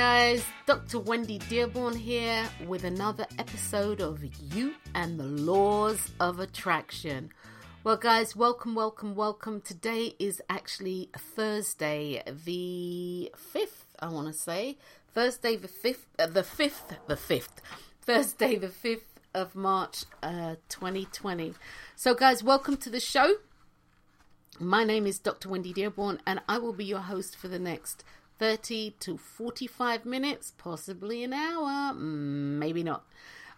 Guys, Dr. Wendy Dearborn here with another episode of You and the Laws of Attraction. Well, guys, welcome, welcome, welcome. Today is actually Thursday, the 5th, I want to say. Thursday, the 5th, uh, the 5th, the 5th. Thursday, the 5th of March, uh, 2020. So, guys, welcome to the show. My name is Dr. Wendy Dearborn, and I will be your host for the next 30 to 45 minutes, possibly an hour, mm, maybe not.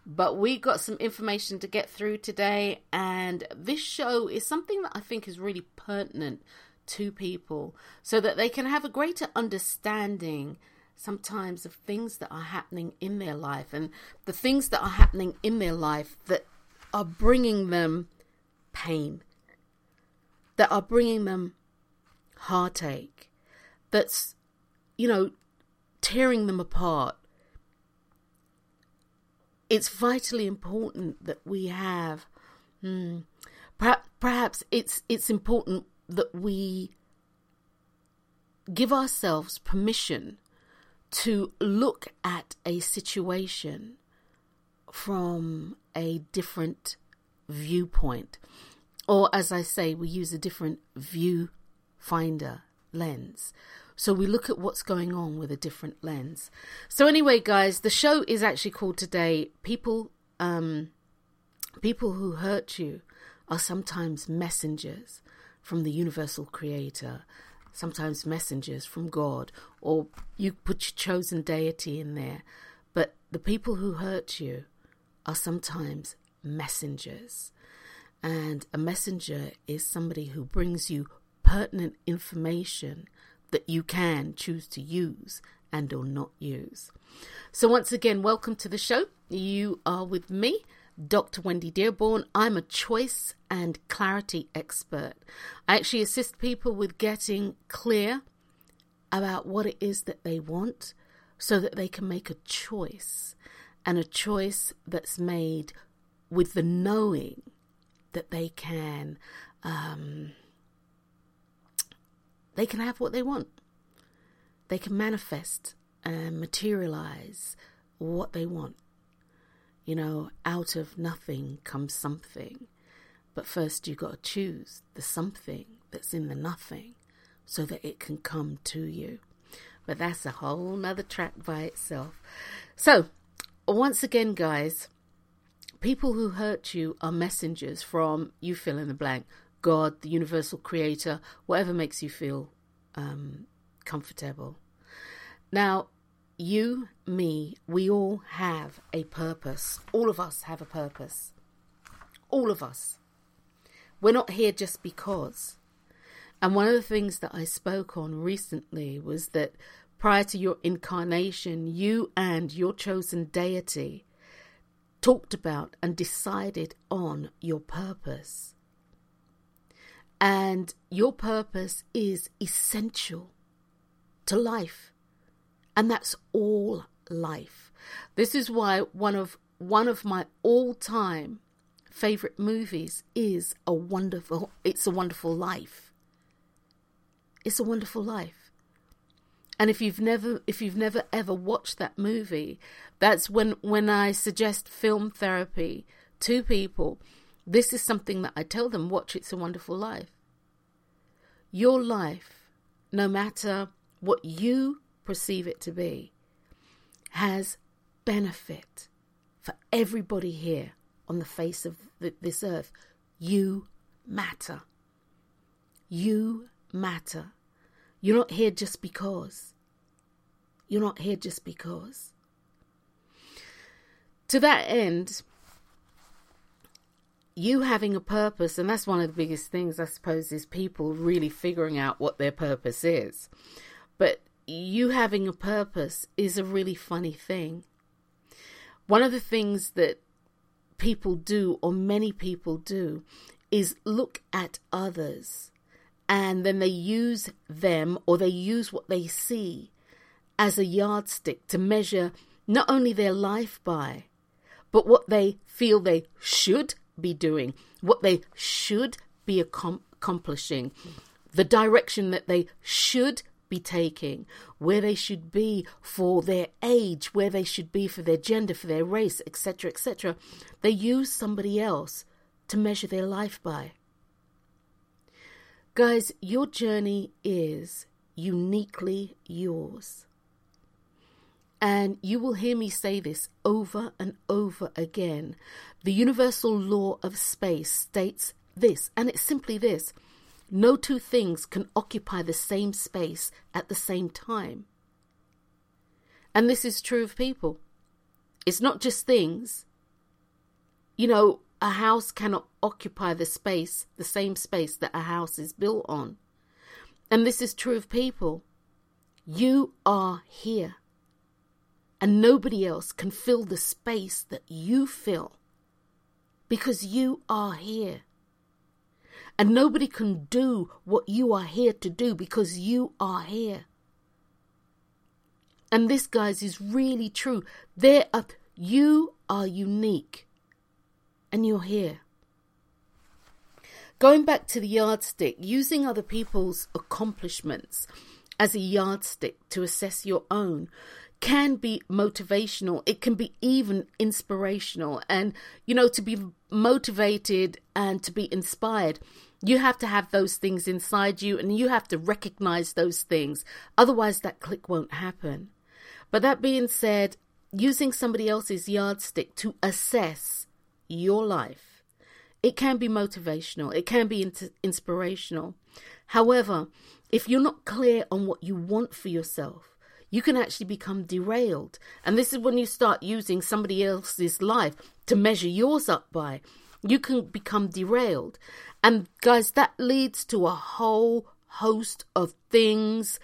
But we got some information to get through today, and this show is something that I think is really pertinent to people so that they can have a greater understanding sometimes of things that are happening in their life and the things that are happening in their life that are bringing them pain, that are bringing them heartache, that's you know, tearing them apart. It's vitally important that we have, hmm, perhaps, perhaps it's it's important that we give ourselves permission to look at a situation from a different viewpoint. Or, as I say, we use a different viewfinder lens. So we look at what's going on with a different lens. So anyway, guys, the show is actually called today People um people who hurt you are sometimes messengers from the universal creator, sometimes messengers from God, or you put your chosen deity in there. But the people who hurt you are sometimes messengers. And a messenger is somebody who brings you pertinent information that you can choose to use and or not use. So once again, welcome to the show. You are with me, Dr. Wendy Dearborn. I'm a choice and clarity expert. I actually assist people with getting clear about what it is that they want so that they can make a choice and a choice that's made with the knowing that they can um, they can have what they want. They can manifest and materialize what they want. You know, out of nothing comes something. But first, you've got to choose the something that's in the nothing so that it can come to you. But that's a whole nother track by itself. So, once again, guys, people who hurt you are messengers from you fill in the blank God, the universal creator, whatever makes you feel um, comfortable. Now, you, me, we all have a purpose. All of us have a purpose. All of us. We're not here just because. And one of the things that I spoke on recently was that prior to your incarnation, you and your chosen deity talked about and decided on your purpose. And your purpose is essential to life. And that's all life. This is why one of one of my all-time favorite movies is a wonderful it's a wonderful life. It's a wonderful life. And if you've never if you've never ever watched that movie, that's when when I suggest film therapy to people this is something that I tell them watch It's a Wonderful Life. Your life, no matter what you perceive it to be, has benefit for everybody here on the face of the, this earth. You matter. You matter. You're not here just because. You're not here just because. To that end, you having a purpose, and that's one of the biggest things, I suppose, is people really figuring out what their purpose is. But you having a purpose is a really funny thing. One of the things that people do, or many people do, is look at others and then they use them or they use what they see as a yardstick to measure not only their life by, but what they feel they should be doing, what they should be accomplishing, the direction that they should be taking, where they should be for their age, where they should be for their gender, for their race, etc., etc. They use somebody else to measure their life by. Guys, your journey is uniquely yours. And you will hear me say this over and over again. The universal law of space states this, and it's simply this no two things can occupy the same space at the same time. And this is true of people. It's not just things. You know, a house cannot occupy the space, the same space that a house is built on. And this is true of people. You are here and nobody else can fill the space that you fill because you are here. And nobody can do what you are here to do because you are here. And this, guys, is really true. There are, you are unique and you're here. Going back to the yardstick, using other people's accomplishments as a yardstick to assess your own can be motivational. It can be even inspirational. And, you know, to be motivated and to be inspired, you have to have those things inside you and you have to recognize those things. Otherwise, that click won't happen. But that being said, using somebody else's yardstick to assess your life, it can be motivational, it can be inspirational. However, if you're not clear on what you want for yourself, you can actually become derailed. And this is when you start using somebody else's life to measure yours up by. You can become derailed. And guys, that leads to a whole host of things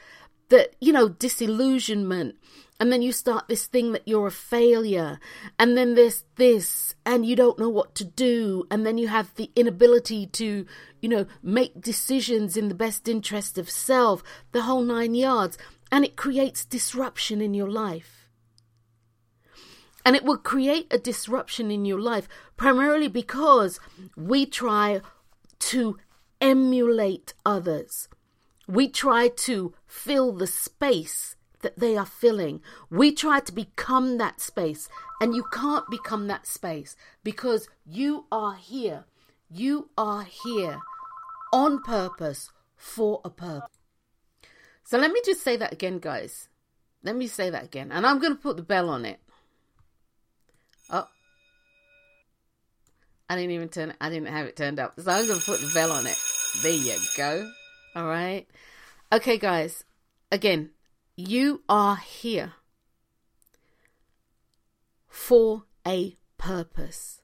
that, you know, disillusionment. And then you start this thing that you're a failure. And then there's this, and you don't know what to do. And then you have the inability to, you know, make decisions in the best interest of self, the whole nine yards and it creates disruption in your life. And it will create a disruption in your life primarily because we try to emulate others. We try to fill the space that they are filling. We try to become that space, and you can't become that space because you are here. You are here on purpose for a purpose. So let me just say that again, guys. Let me say that again. And I'm going to put the bell on it. Oh. I didn't even turn I didn't have it turned up. So I'm going to put the bell on it. There you go. All right. Okay, guys. Again, you are here for a purpose.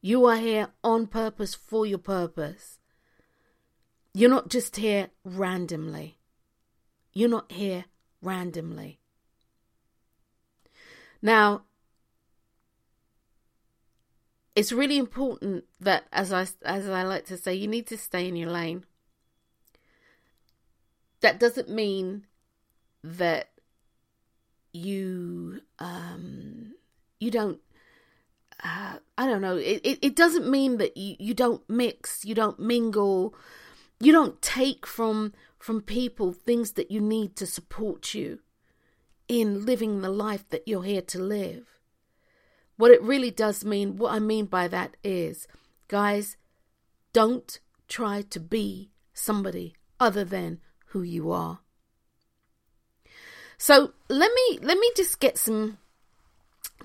You are here on purpose for your purpose. You're not just here randomly. You're not here randomly. Now, it's really important that, as I as I like to say, you need to stay in your lane. That doesn't mean that you um, you don't. Uh, I don't know. It, it, it doesn't mean that you, you don't mix, you don't mingle, you don't take from from people things that you need to support you in living the life that you're here to live. What it really does mean, what I mean by that is, guys, don't try to be somebody other than who you are. So let me let me just get some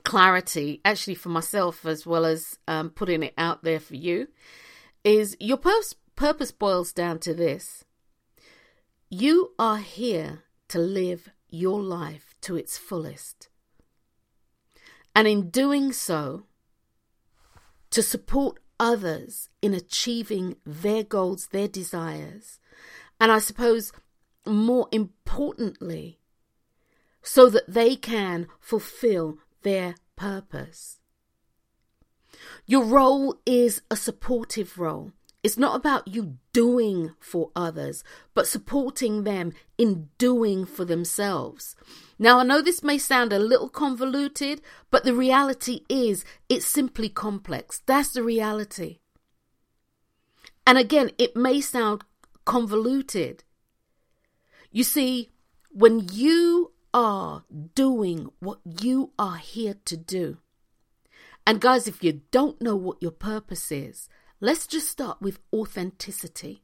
clarity, actually for myself as well as um, putting it out there for you. Is your purpose purpose boils down to this you are here to live your life to its fullest. And in doing so, to support others in achieving their goals, their desires, and I suppose more importantly, so that they can fulfill their purpose. Your role is a supportive role. It's not about you doing for others, but supporting them in doing for themselves. Now, I know this may sound a little convoluted, but the reality is it's simply complex. That's the reality. And again, it may sound convoluted. You see, when you are doing what you are here to do, and guys, if you don't know what your purpose is, let's just start with authenticity.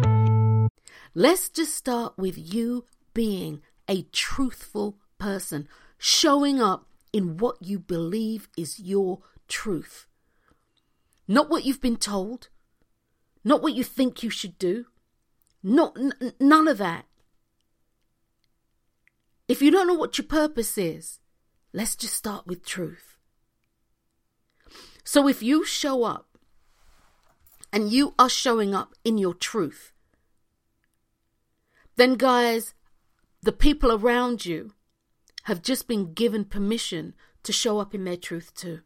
Let's just start with you being a truthful person, showing up in what you believe is your truth. Not what you've been told, not what you think you should do, not n- none of that. If you don't know what your purpose is, let's just start with truth. So if you show up and you are showing up in your truth, then, guys, the people around you have just been given permission to show up in their truth too.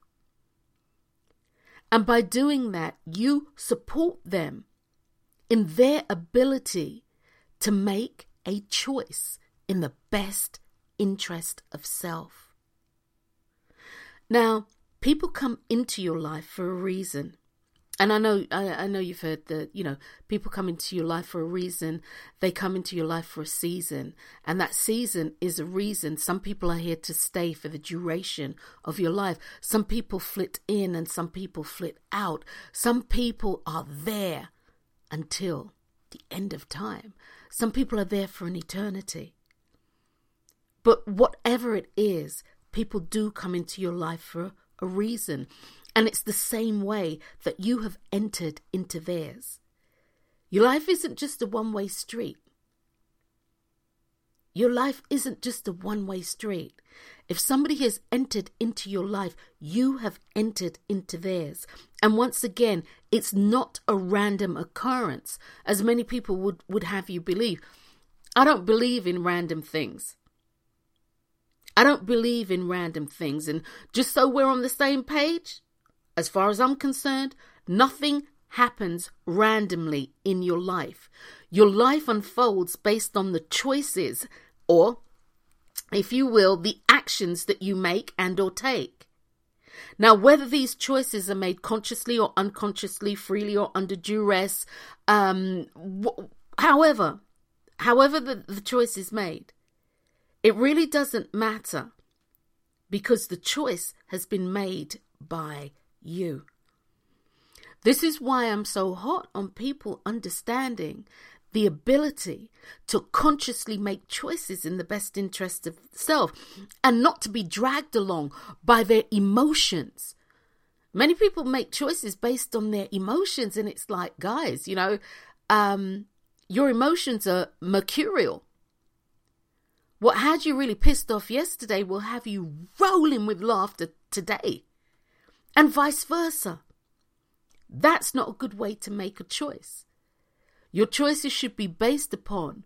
And by doing that, you support them in their ability to make a choice in the best interest of self. Now, people come into your life for a reason. And I know, I, I, know you've heard that, you know, people come into your life for a reason. They come into your life for a season. And that season is a reason. Some people are here to stay for the duration of your life. Some people flit in and some people flit out. Some people are there until the end of time. Some people are there for an eternity. But whatever it is, people do come into your life for a reason. And it's the same way that you have entered into theirs. Your life isn't just a one way street. Your life isn't just a one way street. If somebody has entered into your life, you have entered into theirs. And once again, it's not a random occurrence, as many people would, would have you believe. I don't believe in random things. I don't believe in random things. And just so we're on the same page, as far as I'm concerned, nothing happens randomly in your life. Your life unfolds based on the choices or if you will the actions that you make and or take. Now whether these choices are made consciously or unconsciously, freely or under duress, um wh- however, however the, the choice is made, it really doesn't matter because the choice has been made by you. This is why I'm so hot on people understanding the ability to consciously make choices in the best interest of self and not to be dragged along by their emotions. Many people make choices based on their emotions, and it's like, guys, you know, um, your emotions are mercurial. What had you really pissed off yesterday will have you rolling with laughter today and vice versa. That's not a good way to make a choice. Your choices should be based upon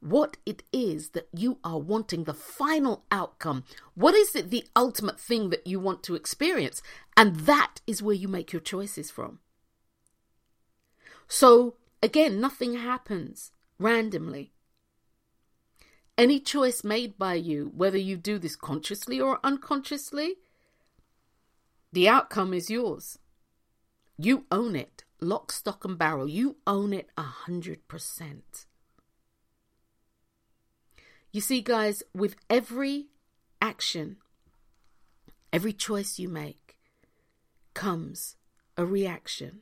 what it is that you are wanting, the final outcome. What is it, the ultimate thing that you want to experience? And that is where you make your choices from. So, again, nothing happens randomly. Any choice made by you, whether you do this consciously or unconsciously, the outcome is yours. You own it lock, stock, and barrel. You own it a hundred percent. You see, guys, with every action, every choice you make comes a reaction,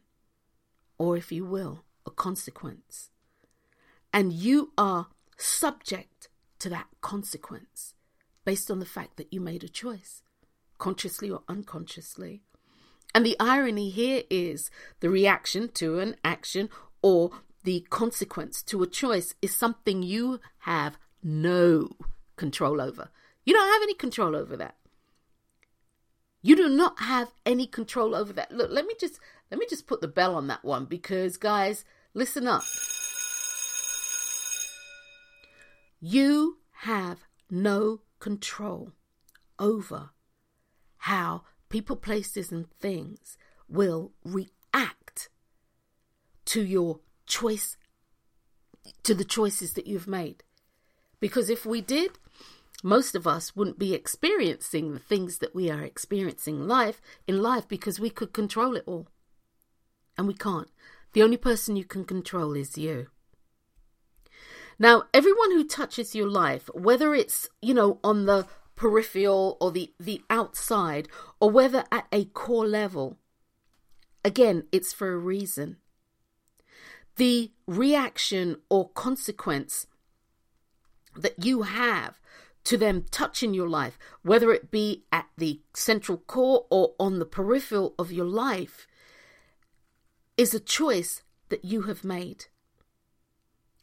or if you will, a consequence. And you are subject to that consequence based on the fact that you made a choice, consciously or unconsciously. And the irony here is the reaction to an action or the consequence to a choice is something you have no control over. You don't have any control over that. You do not have any control over that. Look, let me just let me just put the bell on that one because guys, listen up. You have no control over how people, places, and things will react to your choice, to the choices that you've made. Because if we did, most of us wouldn't be experiencing the things that we are experiencing life in life because we could control it all. And we can't. The only person you can control is you. Now, everyone who touches your life, whether it's, you know, on the peripheral or the, the outside, or whether at a core level, again, it's for a reason. The reaction or consequence that you have to them touching your life, whether it be at the central core or on the peripheral of your life, is a choice that you have made.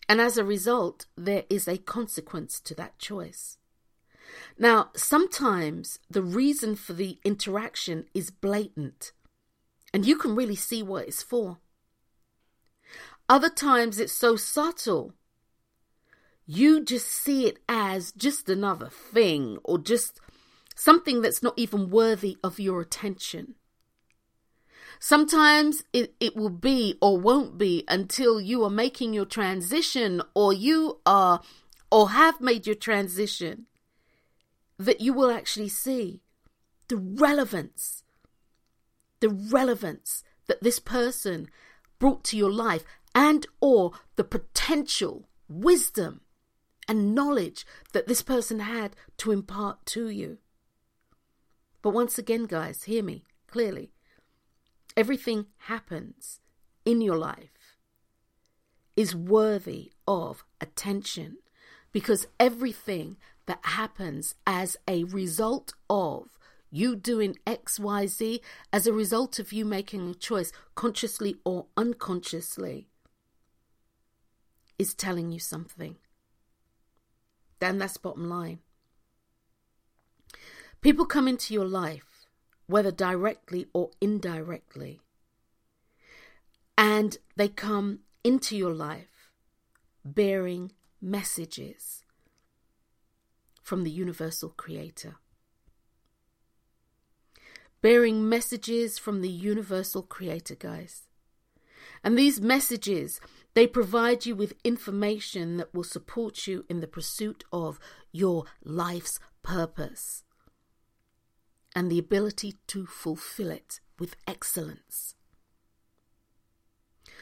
And as a result, there is a consequence to that choice. Now, sometimes the reason for the interaction is blatant, and you can really see what it's for. Other times it's so subtle you just see it as just another thing or just something that's not even worthy of your attention. Sometimes it, it will be or won't be until you are making your transition or you are or have made your transition that you will actually see the relevance, the relevance that this person brought to your life and or the potential wisdom and knowledge that this person had to impart to you. But once again, guys, hear me clearly. Everything happens in your life is worthy of attention because everything that happens as a result of you doing XYZ, as a result of you making a choice, consciously or unconsciously, is telling you something then that's bottom line. People come into your life, whether directly or indirectly, and they come into your life bearing messages from the universal creator. Bearing messages from the universal creator, guys. And these messages they provide you with information that will support you in the pursuit of your life's purpose and the ability to fulfill it with excellence.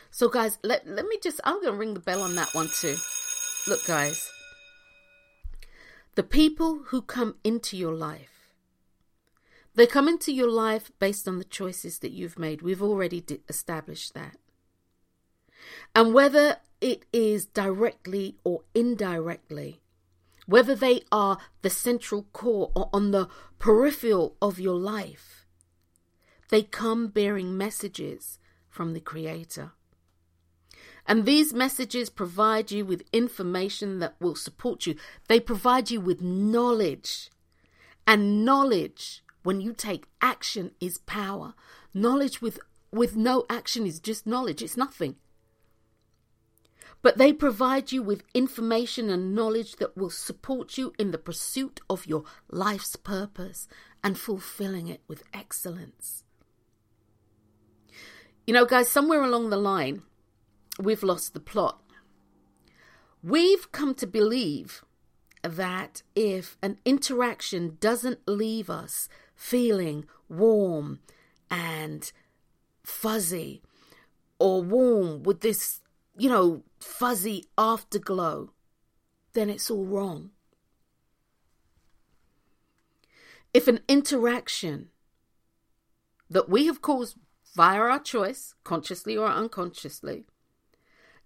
So, guys, let, let me just, I'm going to ring the bell on that one too. Look, guys, the people who come into your life, they come into your life based on the choices that you've made. We've already established that. And whether it is directly or indirectly, whether they are the central core or on the peripheral of your life, they come bearing messages from the Creator. And these messages provide you with information that will support you. They provide you with knowledge. And knowledge, when you take action, is power. Knowledge with, with no action is just knowledge, it's nothing but they provide you with information and knowledge that will support you in the pursuit of your life's purpose and fulfilling it with excellence. You know, guys, somewhere along the line, we've lost the plot. We've come to believe that if an interaction doesn't leave us feeling warm and fuzzy, or warm with this, you know, fuzzy afterglow, then it's all wrong. If an interaction that we have caused via our choice, consciously or unconsciously,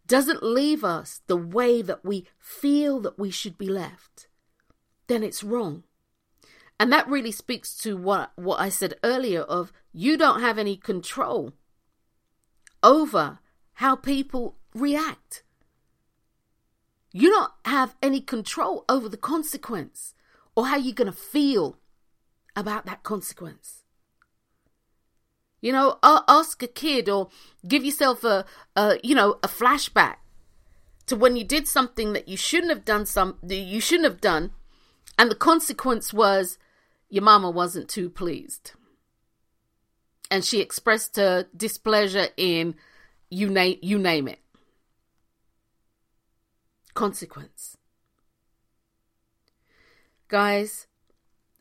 doesn't leave us the way that we feel that we should be left, then it's wrong. And that really speaks to what, what I said earlier of you don't have any control over how people react. You don't have any control over the consequence or how you're going to feel about that consequence. You know, ask a kid or give yourself a, a, you know, a flashback to when you did something that you shouldn't have done some you shouldn't have done and the consequence was your mama wasn't too pleased. And she expressed her displeasure in you name you name it. Consequence. Guys,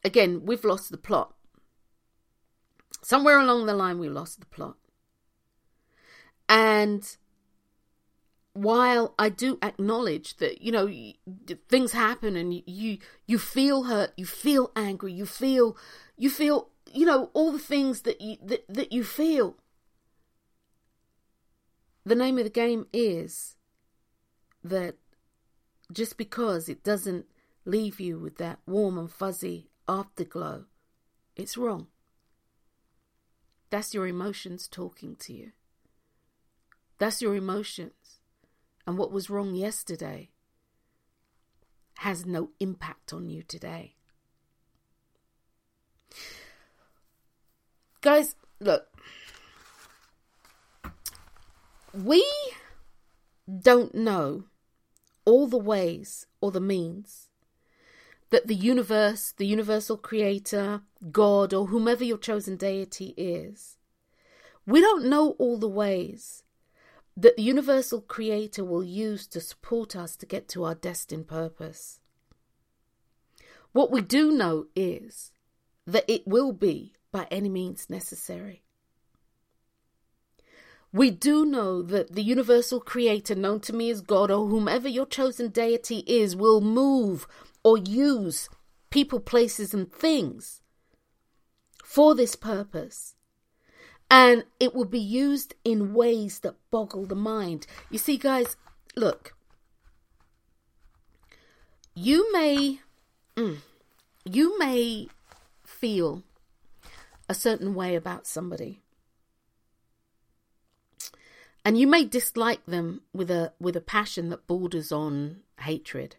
again, we've lost the plot. Somewhere along the line we lost the plot. And while I do acknowledge that you know things happen and you you feel hurt, you feel angry, you feel you feel you know all the things that you that, that you feel. The name of the game is that just because it doesn't leave you with that warm and fuzzy afterglow, it's wrong. That's your emotions talking to you. That's your emotions. And what was wrong yesterday has no impact on you today. Guys, look. We don't know all the ways or the means that the universe, the universal creator, God, or whomever your chosen deity is, we don't know all the ways that the universal creator will use to support us to get to our destined purpose. What we do know is that it will be by any means necessary. We do know that the universal creator, known to me as God, or whomever your chosen deity is, will move or use people, places, and things for this purpose. And it will be used in ways that boggle the mind. You see, guys, look, you may, mm, you may feel a certain way about somebody and you may dislike them with a with a passion that borders on hatred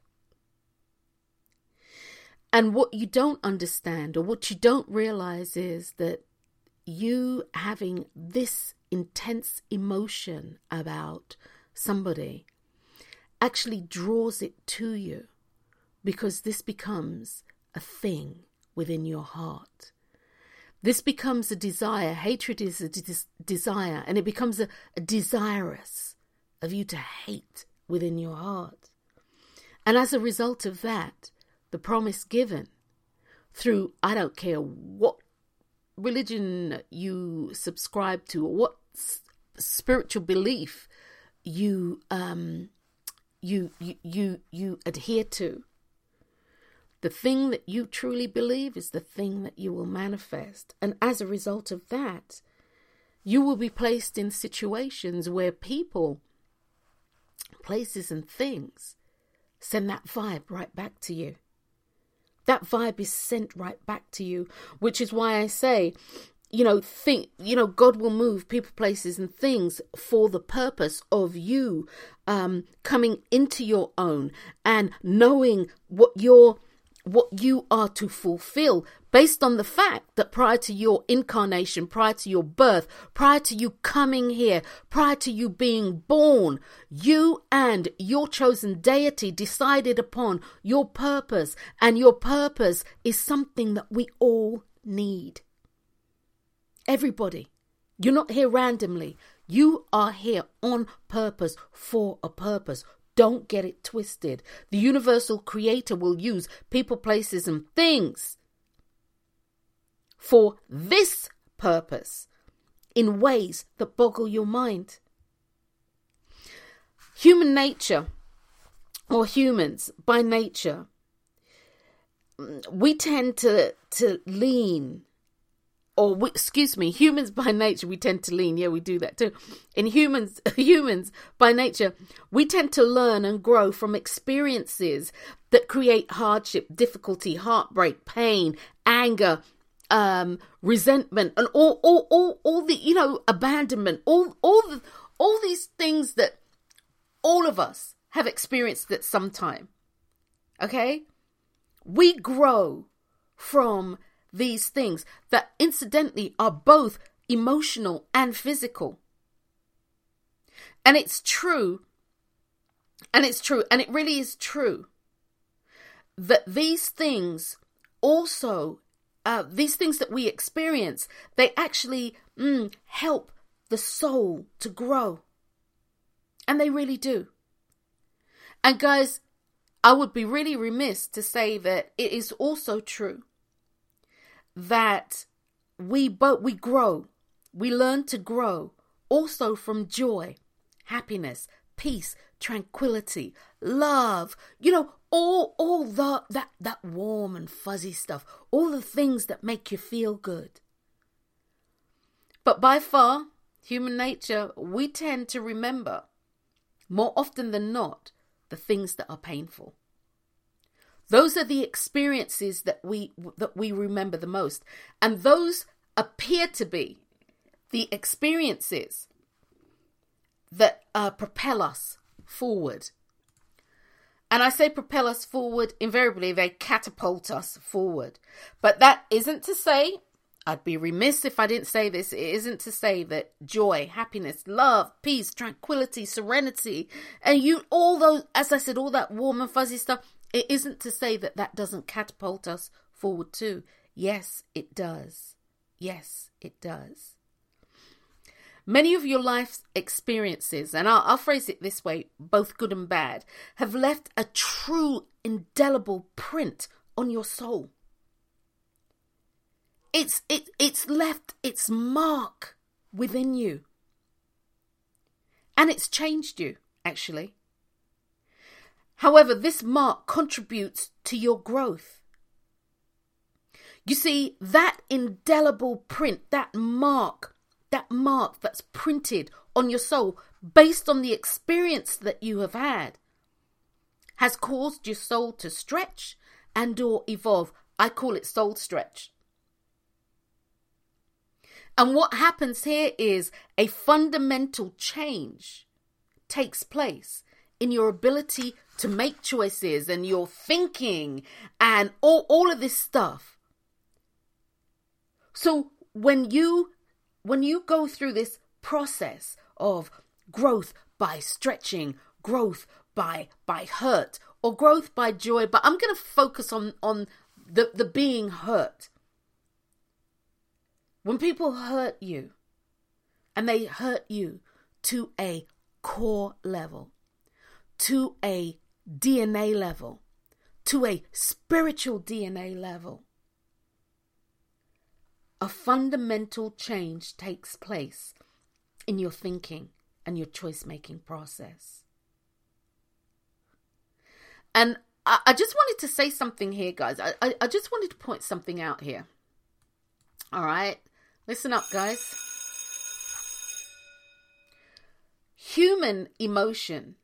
and what you don't understand or what you don't realize is that you having this intense emotion about somebody actually draws it to you because this becomes a thing within your heart. This becomes a desire. Hatred is a des- desire, and it becomes a, a desirous of you to hate within your heart. And as a result of that, the promise given through, I don't care what religion you subscribe to or what spiritual belief you um you you you, you adhere to the thing that you truly believe is the thing that you will manifest. And as a result of that you will be placed in situations where people places and things send that vibe right back to you that vibe is sent right back to you, which is why I say, you know, think, you know, God will move people, places, and things for the purpose of you um, coming into your own and knowing what your what you are to fulfill based on the fact that prior to your incarnation, prior to your birth, prior to you coming here, prior to you being born, you and your chosen deity decided upon your purpose, and your purpose is something that we all need. Everybody. You're not here randomly. You are here on purpose for a purpose. Don't get it twisted. The universal creator will use people, places, and things for this purpose in ways that boggle your mind. human nature or humans by nature we tend to to lean or we, excuse me humans by nature we tend to lean. Yeah we do that too. In humans humans by nature we tend to learn and grow from experiences that create hardship difficulty heartbreak pain anger um resentment and all all all, all the you know abandonment. All all the all these things that all of us have experienced at some time. Okay? We grow from these things that incidentally are both emotional and physical. And it's true, and it's true, and it really is true that these things also, uh, these things that we experience, they actually mm, help the soul to grow. And they really do. And guys, I would be really remiss to say that it is also true that we both we grow, we learn to grow also from joy, happiness, peace, tranquility, love, you know, all all the that that warm and fuzzy stuff, all the things that make you feel good. But by far, human nature, we tend to remember more often than not the things that are painful. Those are the experiences that we that we remember the most. And those appear to be the experiences that uh, propel us forward. And I say propel us forward, invariably they catapult us forward. But that isn't to say I'd be remiss if I didn't say this. It isn't to say that joy, happiness, love, peace, tranquility, serenity, and you, all those, as I said, all that warm and fuzzy stuff, it isn't to say that that doesn't catapult us forward too. Yes, it does. Yes, it does. Many of your life's experiences, and I'll, I'll, phrase it this way, both good and bad, have left a true, indelible print on your soul. It's it it's left its mark within you. And it's changed you, actually. However, this mark contributes to your growth. You see, that indelible print, that mark, that mark that's printed on your soul based on the experience that you have had has caused your soul to stretch and or evolve. I call it soul stretch. And what happens here is a fundamental change takes place in your ability to make choices and your thinking and all, all of this stuff. So when you when you go through this process of growth by stretching, growth by by hurt, or growth by joy, but I'm gonna focus on on the, the being hurt when people hurt you, and they hurt you to a core level, to a DNA level, to a spiritual DNA level, a fundamental change takes place in your thinking and your choice making process. And I, I, just wanted to say something here, guys. I, I, I just wanted to point something out here. All right. Listen up, guys. Human emotion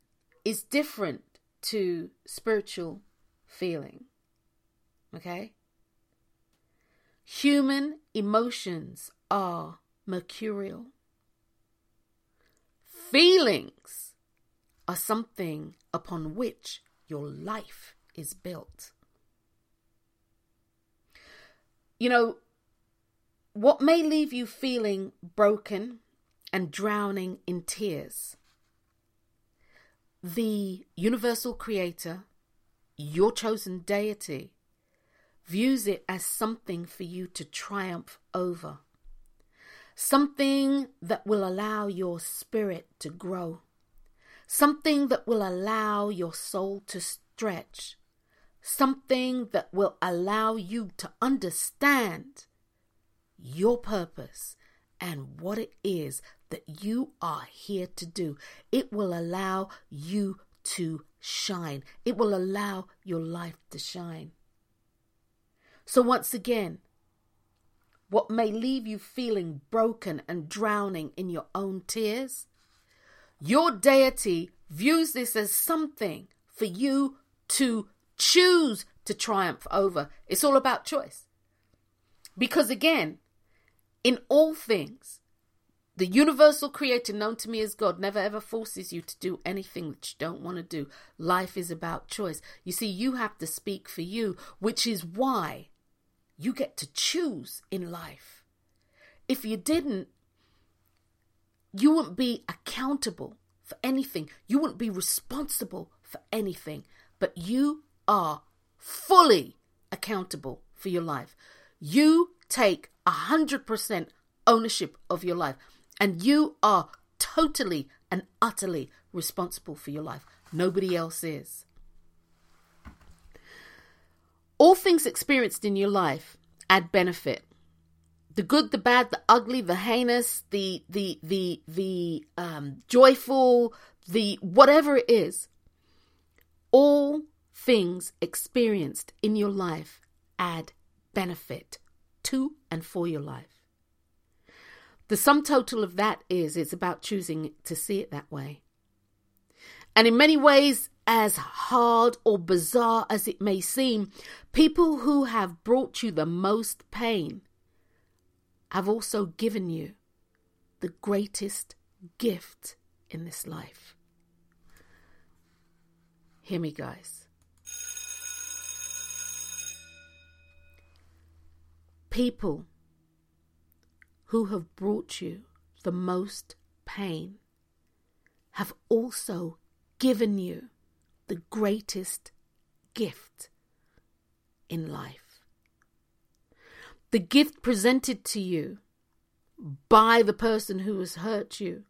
is different to spiritual feeling. Okay? Human emotions are mercurial. Feelings are something upon which your life is built. You know, what may leave you feeling broken and drowning in tears. The universal creator, your chosen deity, views it as something for you to triumph over, something that will allow your spirit to grow, something that will allow your soul to stretch, something that will allow you to understand your purpose and what it is that you are here to do. It will allow you to shine, it will allow your life to shine. So, once again, what may leave you feeling broken and drowning in your own tears, your deity views this as something for you to choose to triumph over. It's all about choice. Because again, in all things, the universal creator known to me as God never ever forces you to do anything that you don't want to do. Life is about choice. You see, you have to speak for you, which is why you get to choose in life. If you didn't, you wouldn't be accountable for anything. You wouldn't be responsible for anything. But you are fully accountable for your life. You take 100% ownership of your life. And you are totally and utterly responsible for your life. Nobody else is. All things experienced in your life add benefit. The good, the bad, the ugly, the heinous, the the the the um, joyful, the whatever it is. All things experienced in your life add benefit to and for your life. The sum total of that is it's about choosing to see it that way. And in many ways, as hard or bizarre as it may seem, people who have brought you the most pain have also given you the greatest gift in this life. Hear me, guys. People who have brought you the most pain have also given you the greatest gift in life. The gift presented to you by the person who has hurt you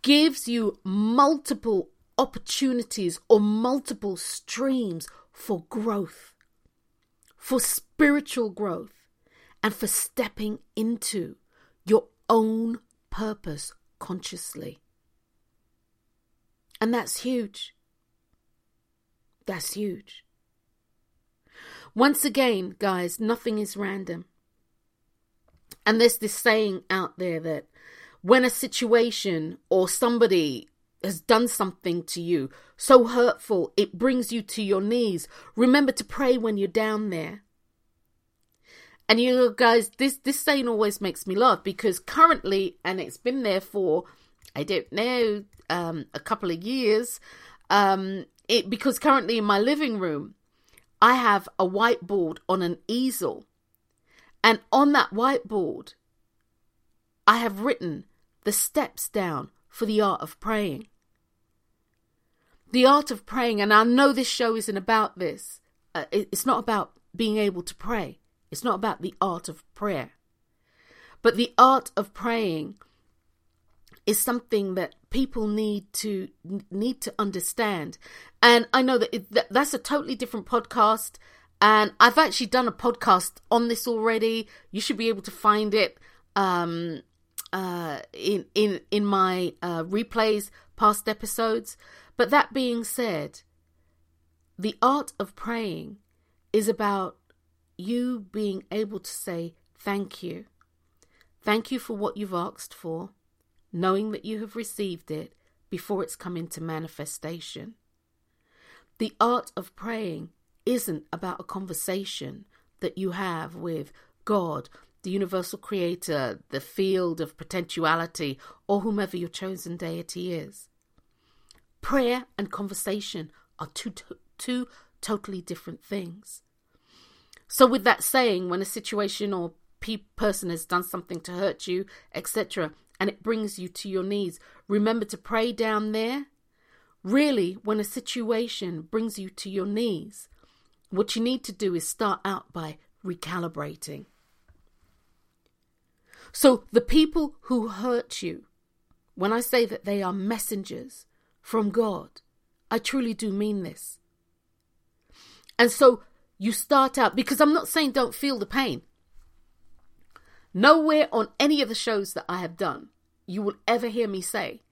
gives you multiple opportunities or multiple streams for growth, for spiritual growth, and for stepping into your own purpose consciously. And that's huge. That's huge. Once again, guys, nothing is random. And there's this saying out there that when a situation or somebody has done something to you so hurtful it brings you to your knees, remember to pray when you're down there. And you guys, this this saying always makes me laugh because currently, and it's been there for I don't know um, a couple of years. Um, it because currently in my living room, I have a whiteboard on an easel, and on that whiteboard, I have written the steps down for the art of praying. The art of praying, and I know this show isn't about this. Uh, it's not about being able to pray. It's not about the art of prayer. But the art of praying is something that people need to need to understand. And I know that, it, that that's a totally different podcast and I've actually done a podcast on this already. You should be able to find it um, uh, in in in my uh, replays, past episodes. But that being said, the art of praying is about you being able to say thank you. Thank you for what you've asked for, knowing that you have received it before it's come into manifestation. The art of praying isn't about a conversation that you have with God, the universal creator, the field of potentiality, or whomever your chosen deity is. Prayer and conversation are two, two totally different things. So, with that saying, when a situation or pe- person has done something to hurt you, etc., and it brings you to your knees, remember to pray down there. Really, when a situation brings you to your knees, what you need to do is start out by recalibrating. So, the people who hurt you, when I say that they are messengers from God, I truly do mean this. And so, you start out because I'm not saying don't feel the pain. Nowhere on any of the shows that I have done you will ever hear me say,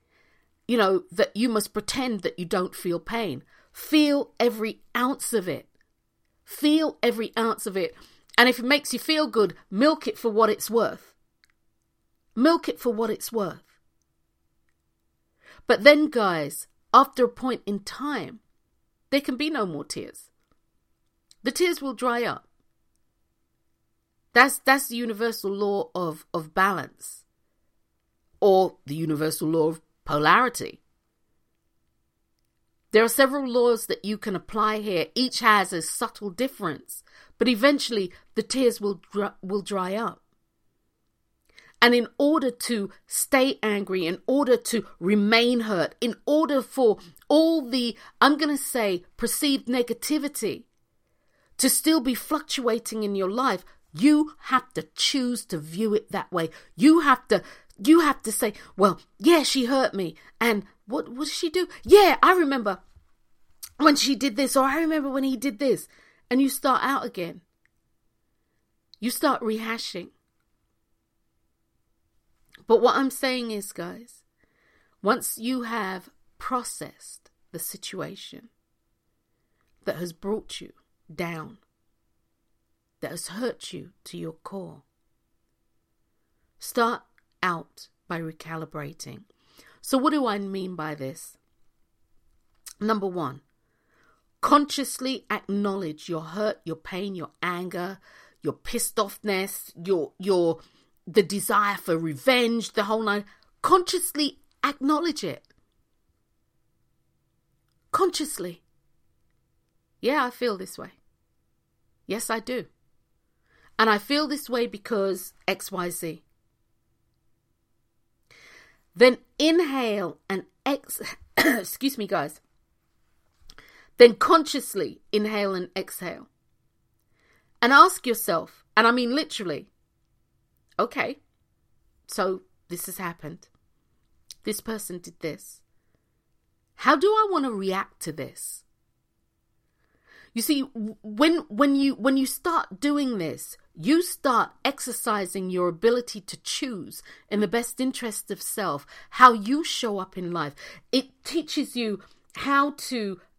you know, that you must pretend that you don't feel pain. Feel every ounce of it. Feel every ounce of it. And if it makes you feel good, milk it for what it's worth. Milk it for what it's worth. But then, guys, after a point in time, there can be no more tears. The tears will dry up. That's that's the universal law of, of balance. Or the universal law of polarity. There are several laws that you can apply here. Each has a subtle difference, but eventually the tears will will dry up. And in order to stay angry, in order to remain hurt, in order for all the, I'm going to say, perceived negativity to still be fluctuating in your life, you have to choose to view it that way. You have to you have to say, well, yeah, she hurt me. And what did she do? Yeah, I remember when she did this, or I remember when he did this. And you start out again. You start rehashing. But what I'm saying is, guys, once you have processed the situation that has brought you down, that has hurt you to your core, start out by recalibrating. So, what do I mean by this? Number one, consciously acknowledge your hurt, your pain, your anger, your pissed offness, your your the desire for revenge, the whole nine, consciously acknowledge it. Consciously. Yeah, I feel this way. Yes, I do. And I feel this way because XYZ. Then inhale and exhale. Excuse me, guys. Then consciously inhale and exhale. And ask yourself, and I mean literally, okay, so this has happened. This person did this. How do I want to react to this? You see, when when you when you start doing this, you start exercising your ability to choose in the best interest of self how you show up in life. It teaches you how to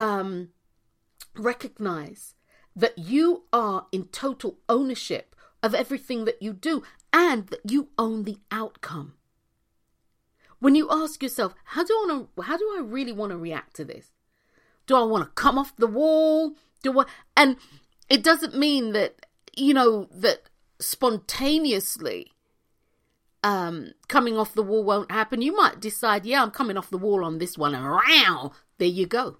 um, recognize that you are in total ownership of everything that you do and that you own the outcome. When you ask yourself, how do I want to, how do I really want to react to this? Do I want to come off the wall? Do I, and it doesn't mean that, you know, that spontaneously um, coming off the wall won't happen. You might decide, yeah, I'm coming off the wall on this one, and wow, there you go.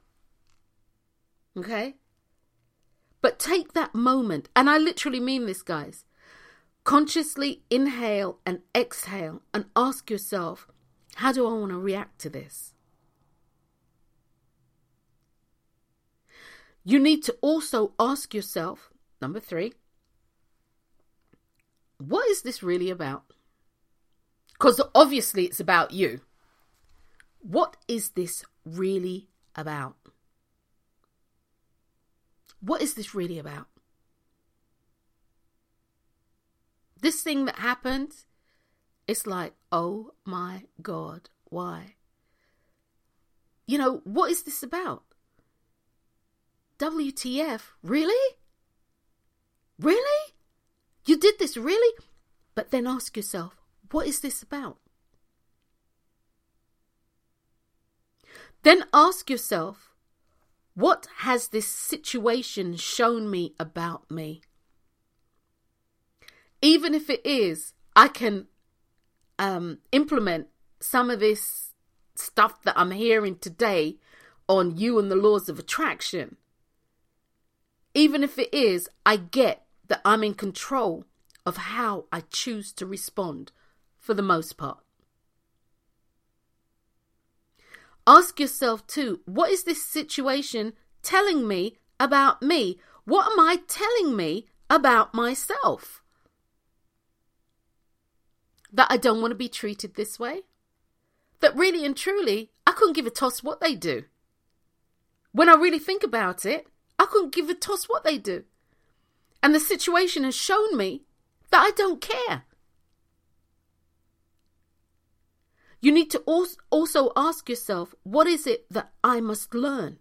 Okay? But take that moment, and I literally mean this, guys. Consciously inhale and exhale and ask yourself, how do I want to react to this? You need to also ask yourself, number three, what is this really about? Because obviously it's about you. What is this really about? What is this really about? This thing that happened, it's like, oh my God, why? You know, what is this about? WTF? Really? Really? You did this, really? But then ask yourself, what is this about? Then ask yourself, what has this situation shown me about me? Even if it is, I can um, implement some of this stuff that I'm hearing today on you and the laws of attraction. Even if it is, I get that I'm in control of how I choose to respond for the most part. Ask yourself too what is this situation telling me about me? What am I telling me about myself? That I don't want to be treated this way? That really and truly, I couldn't give a toss what they do. When I really think about it, I couldn't give a toss what they do. And the situation has shown me that I don't care. You need to also ask yourself what is it that I must learn?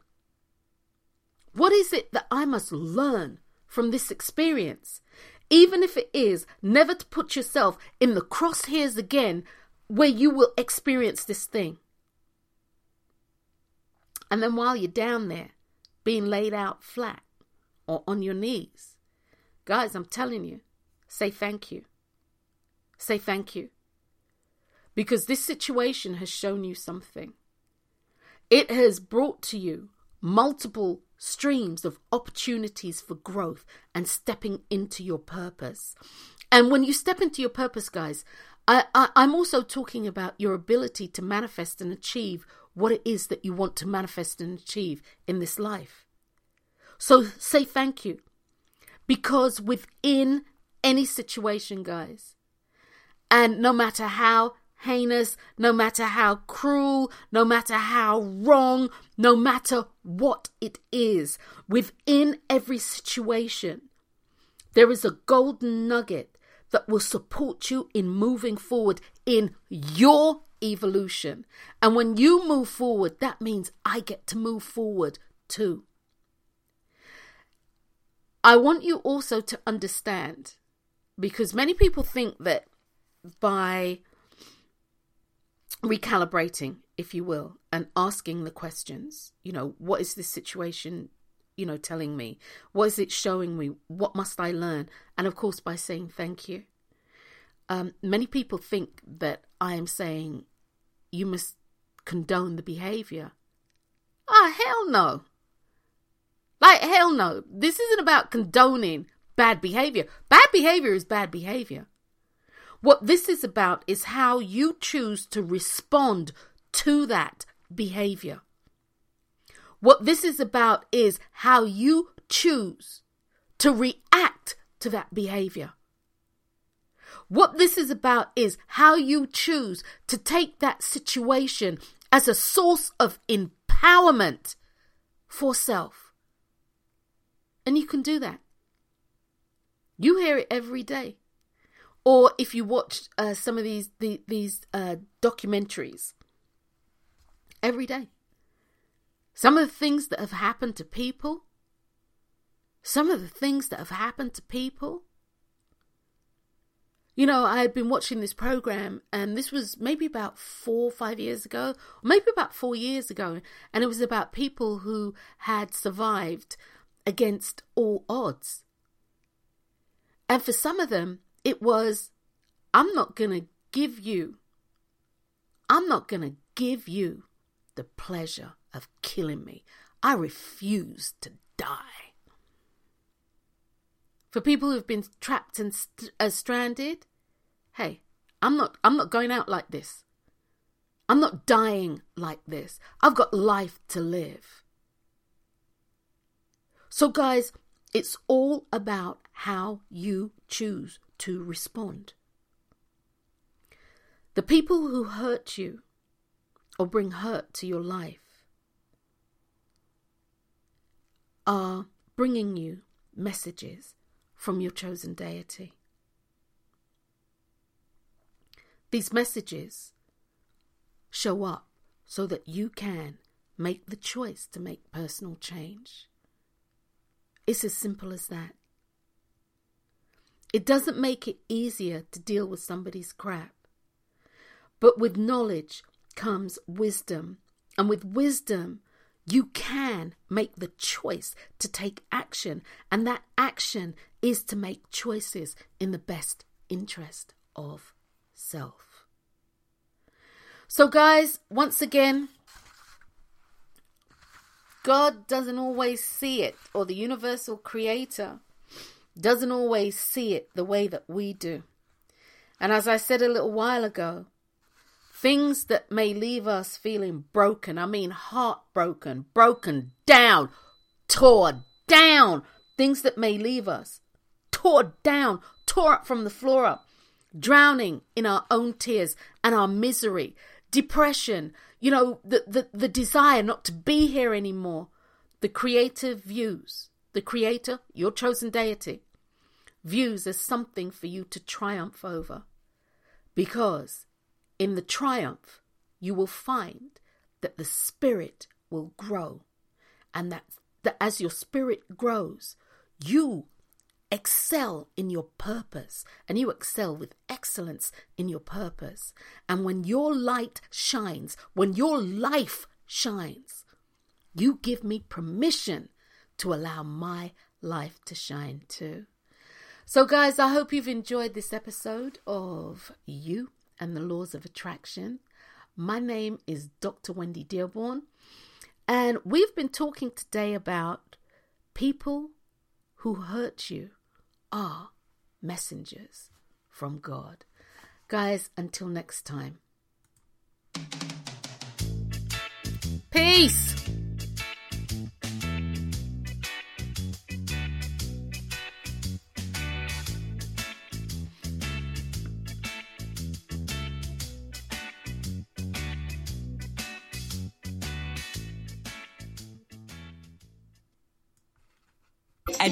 What is it that I must learn from this experience? Even if it is never to put yourself in the crosshairs again where you will experience this thing. And then while you're down there, being laid out flat or on your knees, guys, I'm telling you, say thank you. Say thank you because this situation has shown you something. It has brought to you multiple streams of opportunities for growth and stepping into your purpose. And when you step into your purpose, guys, I, I'm also talking about your ability to manifest and achieve what it is that you want to manifest and achieve in this life. So say thank you. Because within any situation, guys, and no matter how heinous, no matter how cruel, no matter how wrong, no matter what it is, within every situation, there is a golden nugget that will support you in moving forward in your evolution. And when you move forward, that means I get to move forward too. I want you also to understand because many people think that by recalibrating, if you will, and asking the questions. You know, what is this situation, you know, telling me? What is it showing me? What must I learn? And of course, by saying thank you. Um, many people think that I am saying you must condone the behavior. Ah, oh, hell no. Like, hell no. This isn't about condoning bad behavior. Bad behavior is bad behavior. What this is about is how you choose to respond to that behavior. What this is about is how you choose to react to that behavior. What this is about is how you choose to take that situation as a source of empowerment for self. And you can do that. You hear it every day or if you watch uh, some of these the, these uh, documentaries every day. Some of the things that have happened to people. Some of the things that have happened to people. You know i had been watching this program and this was maybe about four or five years ago maybe about four years ago and it was about people who had survived against all odds. And for some of them it was, I'm not going to give you, I'm not going to give you the pleasure of killing me. I refuse to die. For people who've been trapped and st- uh, stranded, hey, I'm not I'm not going out like this. I'm not dying like this. I've got life to live. So guys, it's all about how you choose to respond. The people who hurt you or bring hurt to your life are bringing you messages from your chosen deity. These messages show up so that you can make the choice to make personal change. It's as simple as that. It doesn't make it easier to deal with somebody's crap. But with knowledge comes wisdom. And with wisdom, you can make the choice to take action. And that action is to make choices in the best interest of self. So, guys, once again, God doesn't always see it, or the universal creator doesn't always see it the way that we do. And as I said a little while ago, things that may leave us feeling broken, I mean heartbroken, broken down, tore down, things that may leave us tore down, tore up from the floor up, drowning in our own tears and our misery, depression, you know, the, the, the desire not to be here anymore, the creative views, the creator, your chosen deity, views as something for you to triumph over. Because in the triumph, you will find that the spirit will grow. And that, that as your spirit grows, you excel in your purpose and you excel with excellence in your purpose. And when your light shines, when your life shines, you give me permission to allow my life to shine too. So, guys, I hope you've enjoyed this episode of You and the Laws of Attraction. My name is Dr. Wendy Dearborn, and we've been talking today about people who hurt you are messengers from God. Guys, until next time. Peace.